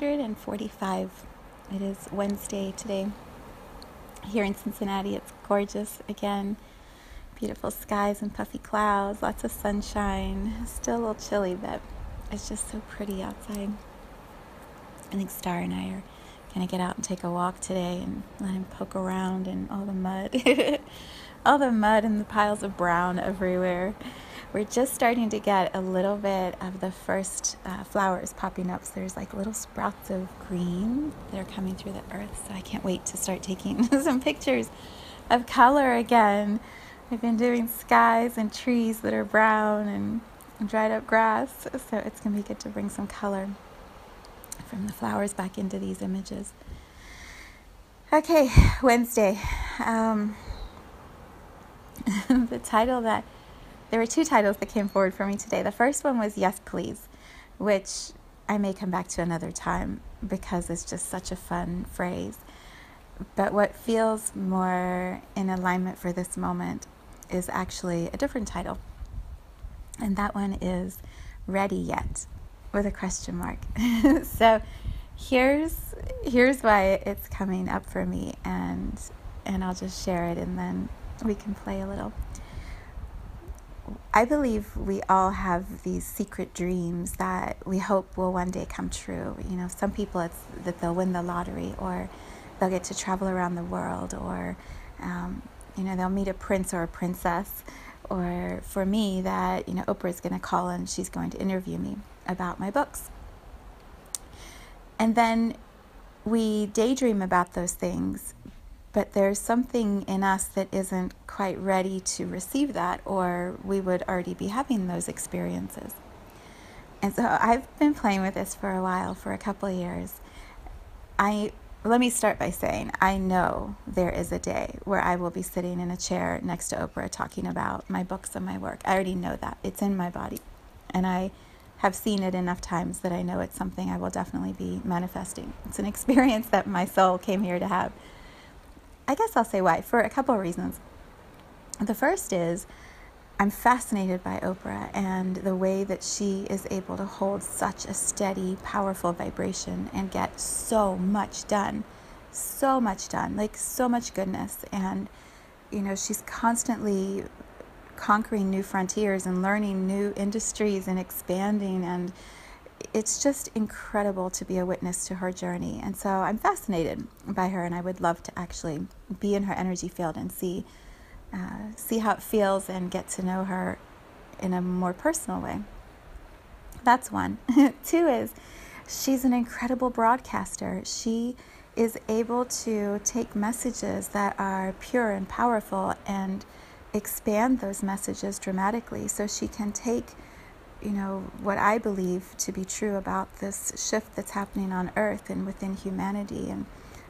145. It is Wednesday today. Here in Cincinnati, it's gorgeous again. Beautiful skies and puffy clouds, lots of sunshine. Still a little chilly, but it's just so pretty outside. I think Star and I are going to get out and take a walk today and let him poke around in all the mud. all the mud and the piles of brown everywhere we're just starting to get a little bit of the first uh, flowers popping up. So there's like little sprouts of green that are coming through the earth. So I can't wait to start taking some pictures of color again. I've been doing skies and trees that are brown and dried up grass. So it's going to be good to bring some color from the flowers back into these images. Okay, Wednesday. Um, the title that there were two titles that came forward for me today. The first one was Yes, Please, which I may come back to another time because it's just such a fun phrase. But what feels more in alignment for this moment is actually a different title. And that one is Ready Yet with a question mark. so here's here's why it's coming up for me and and I'll just share it and then we can play a little. I believe we all have these secret dreams that we hope will one day come true. You know, some people it's that they'll win the lottery or they'll get to travel around the world or, um, you know, they'll meet a prince or a princess. Or for me, that, you know, Oprah is going to call and she's going to interview me about my books. And then we daydream about those things, but there's something in us that isn't quite ready to receive that, or we would already be having those experiences. And so I've been playing with this for a while, for a couple of years. I let me start by saying I know there is a day where I will be sitting in a chair next to Oprah talking about my books and my work. I already know that. It's in my body. And I have seen it enough times that I know it's something I will definitely be manifesting. It's an experience that my soul came here to have. I guess I'll say why, for a couple of reasons. The first is I'm fascinated by Oprah and the way that she is able to hold such a steady, powerful vibration and get so much done. So much done, like so much goodness. And, you know, she's constantly conquering new frontiers and learning new industries and expanding and it's just incredible to be a witness to her journey. And so I'm fascinated by her, and I would love to actually be in her energy field and see, uh, see how it feels and get to know her in a more personal way. That's one. Two is she's an incredible broadcaster. She is able to take messages that are pure and powerful and expand those messages dramatically so she can take you know, what I believe to be true about this shift that's happening on earth and within humanity and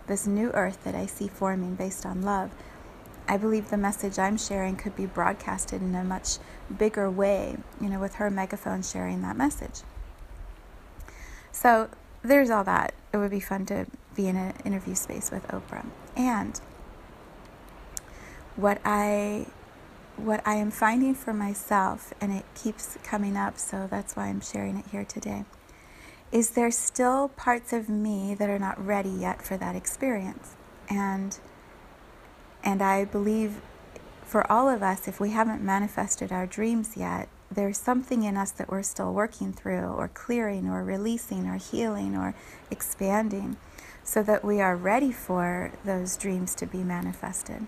this new earth that I see forming based on love. I believe the message I'm sharing could be broadcasted in a much bigger way, you know, with her megaphone sharing that message. So there's all that. It would be fun to be in an interview space with Oprah. And what I what I am finding for myself, and it keeps coming up, so that's why I'm sharing it here today, is there still parts of me that are not ready yet for that experience. And and I believe for all of us, if we haven't manifested our dreams yet, there's something in us that we're still working through, or clearing, or releasing, or healing, or expanding, so that we are ready for those dreams to be manifested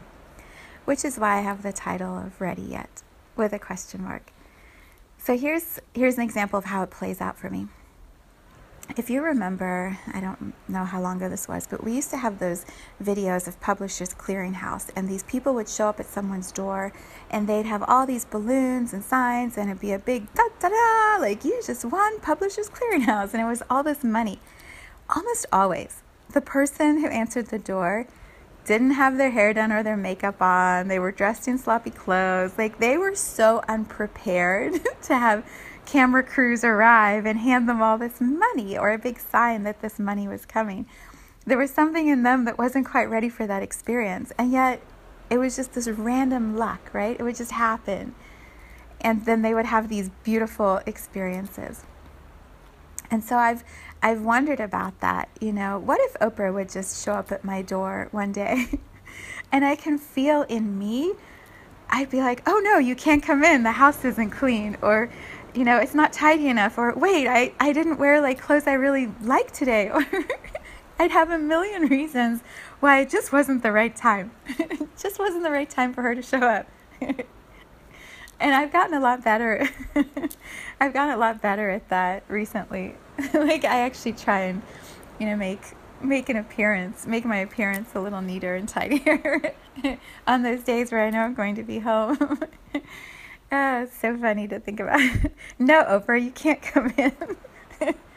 which is why I have the title of Ready Yet with a question mark. So here's here's an example of how it plays out for me. if you remember, I don't know how long ago this was, but we used to have those videos of Publishers Clearinghouse, and these people would show up at someone's door and they'd have all these balloons and signs, and it'd be a big da da da, like you just won Publishers Clearinghouse, and it was all this money. Almost always, the person who answered the door didn't have their hair done or their makeup on, they were dressed in sloppy clothes, like they were so unprepared to have camera crews arrive and hand them all this money or a big sign that this money was coming. There was something in them that wasn't quite ready for that experience. And yet, it was just this random luck, right? It would just happen. And then they would have these beautiful experiences. And so I've I've wondered about that, you know, what if Oprah would just show up at my door one day and I can feel in me I'd be like, "Oh no, you can't come in. The house isn't clean." Or you know, it's not tidy enough, or wait, I, I didn't wear like clothes I really like today, or I'd have a million reasons why it just wasn't the right time. it just wasn't the right time for her to show up. And I've gotten a lot better. I've gotten a lot better at that recently. like I actually try and, you know, make make an appearance, make my appearance a little neater and tidier on those days where I know I'm going to be home. Oh, it's so funny to think about. no, Oprah, you can't come in.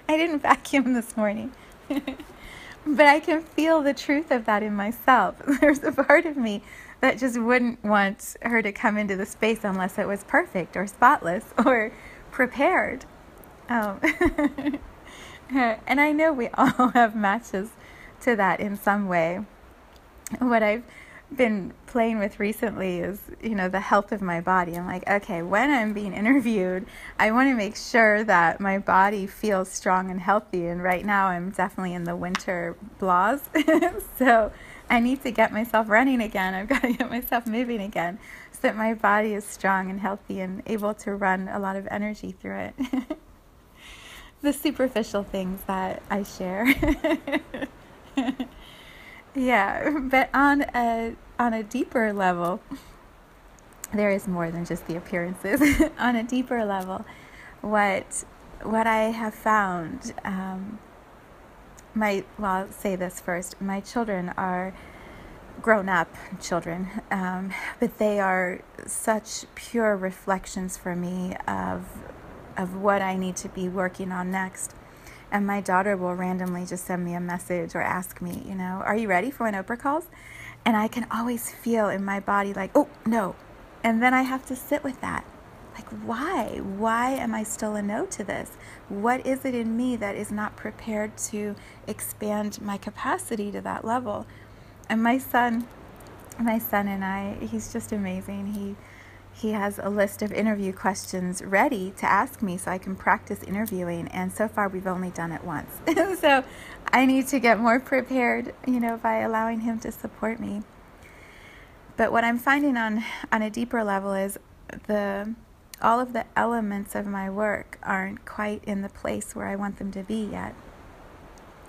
I didn't vacuum this morning. but I can feel the truth of that in myself. There's a part of me that just wouldn't want her to come into the space unless it was perfect or spotless or prepared. Um, and I know we all have matches to that in some way. What I've been playing with recently is, you know, the health of my body. I'm like, okay, when I'm being interviewed, I want to make sure that my body feels strong and healthy. And right now, I'm definitely in the winter blahs. so I need to get myself running again. I've got to get myself moving again so that my body is strong and healthy and able to run a lot of energy through it. the superficial things that I share. Yeah, but on a on a deeper level, there is more than just the appearances. on a deeper level, what what I have found, um, my well, I'll say this first. My children are grown up children, um, but they are such pure reflections for me of of what I need to be working on next and my daughter will randomly just send me a message or ask me, you know, are you ready for when Oprah calls? And I can always feel in my body like, oh, no. And then I have to sit with that. Like, why? Why am I still a no to this? What is it in me that is not prepared to expand my capacity to that level? And my son, my son and I, he's just amazing. He he has a list of interview questions ready to ask me so I can practice interviewing. And so far, we've only done it once. so I need to get more prepared, you know, by allowing him to support me. But what I'm finding on, on a deeper level is the all of the elements of my work aren't quite in the place where I want them to be yet.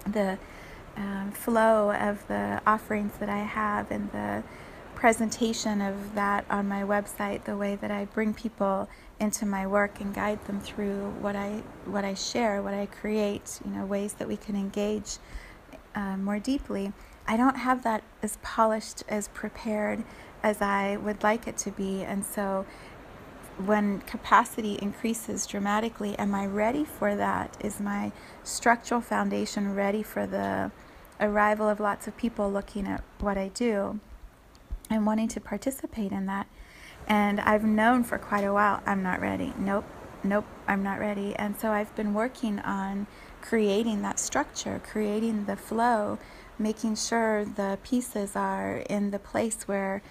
The um, flow of the offerings that I have and the presentation of that on my website, the way that I bring people into my work and guide them through what I what I share, what I create, you know, ways that we can engage uh, more deeply. I don't have that as polished, as prepared as I would like it to be, and so when capacity increases dramatically, am I ready for that? Is my structural foundation ready for the arrival of lots of people looking at what I do? and wanting to participate in that. And I've known for quite a while, I'm not ready. Nope, nope, I'm not ready. And so I've been working on creating that structure, creating the flow, making sure the pieces are in the place where,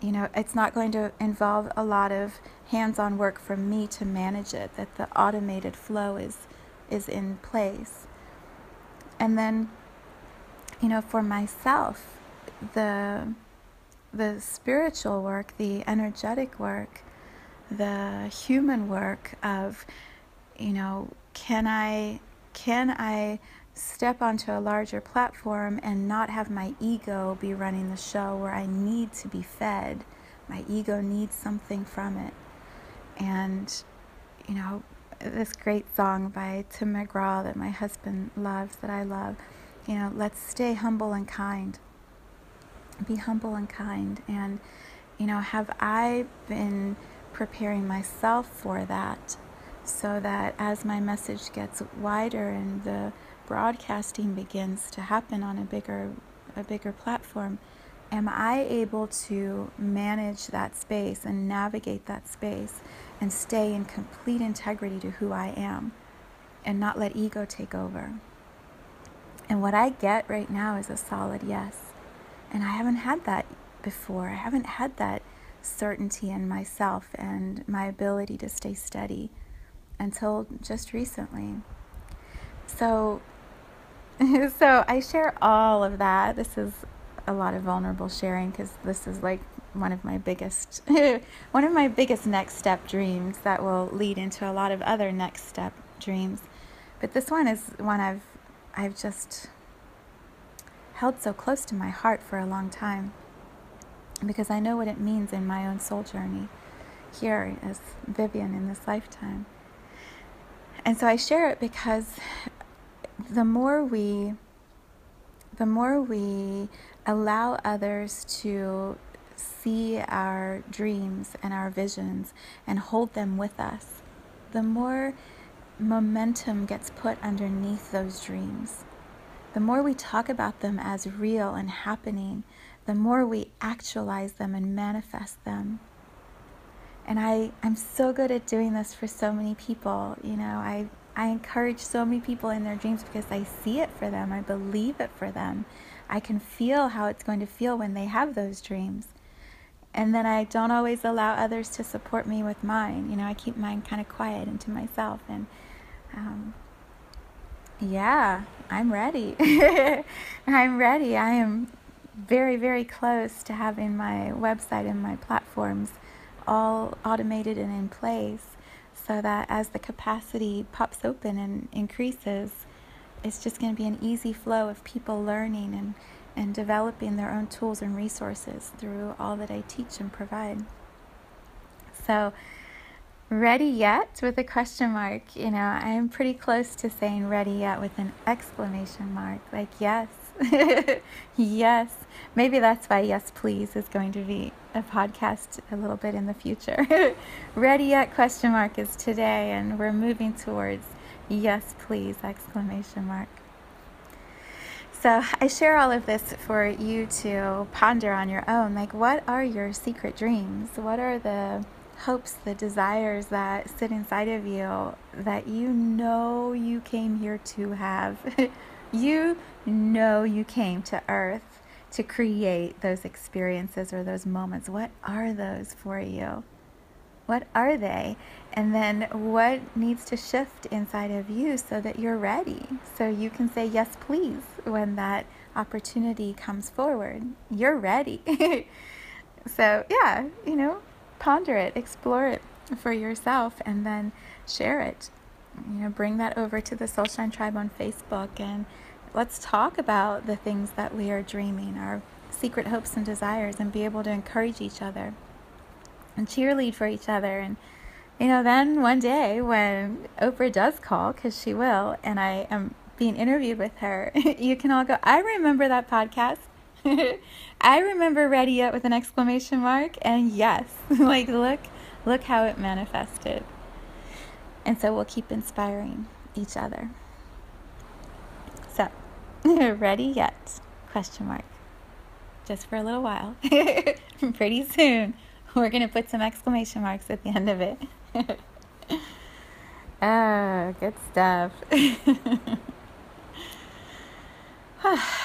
you know, it's not going to involve a lot of hands on work for me to manage it, that the automated flow is, is in place. And then, you know, for myself, the the spiritual work, the energetic work, the human work of, you know, can I can I step onto a larger platform and not have my ego be running the show where I need to be fed. My ego needs something from it. And, you know, this great song by Tim McGraw that my husband loves, that I love. You know, let's stay humble and kind. Be humble and kind. And, you know, have I been preparing myself for that so that as my message gets wider and the broadcasting begins to happen on a bigger a bigger platform am I able to manage that space and navigate that space and stay in complete integrity to who I am and not let ego take over? And what I get right now is a solid yes. And I haven't had that before. I haven't had that certainty in myself and my ability to stay steady until just recently. So so I share all of that. This is a lot of vulnerable sharing because this is like one of my biggest one of my biggest next step dreams that will lead into a lot of other next step dreams. But this one is one I've I've just held so close to my heart for a long time because I know what it means in my own soul journey here as Vivian in this lifetime. And so I share it because the more we the more we allow others to see our dreams and our visions and hold them with us, the more momentum gets put underneath those dreams. The more we talk about them as real and happening, the more we actualize them and manifest them. And I, I'm so good at doing this for so many people. You know, I, I encourage so many people in their dreams because I see it for them, I believe it for them. I can feel how it's going to feel when they have those dreams. And then I don't always allow others to support me with mine. You know, I keep mine kind of quiet and to myself. And um, yeah, I'm ready. I'm ready. I am very, very close to having my website and my platforms all automated and in place so that as the capacity pops open and increases, it's just going to be an easy flow of people learning and, and developing their own tools and resources through all that I teach and provide. So, ready yet with a question mark? You know, I am pretty close to saying ready yet with an exclamation mark. Like, yes, yes. Maybe that's why Yes Please is going to be a podcast a little bit in the future. Ready yet question mark is today and we're moving towards yes please exclamation mark. So I share all of this for you to ponder on your own. Like what are your secret dreams? What are the hopes, the desires that sit inside of you that you know you came here to have? you know you came to earth to create those experiences or those moments. What are those for you? What are they? And then what needs to shift inside of you so that you're ready? So you can say yes, please, when that opportunity comes forward. You're ready. so, yeah, you know, ponder it, explore it for yourself, and then share it. You know, bring that over to the Soulshine Tribe on Facebook and let's talk about the things that we are dreaming, our secret hopes and desires, and be able to encourage each other and cheerlead for each other. And, you know, then one day when Oprah does call, because she will, and I am being interviewed with her, you can all go, I remember that podcast. I remember Ready Yet with an exclamation mark. And yes, like, look, look how it manifested. And so we'll keep inspiring each other. Ready yet? Question mark. Just for a little while. Pretty soon, we're going to put some exclamation marks at the end of it. ah, good stuff.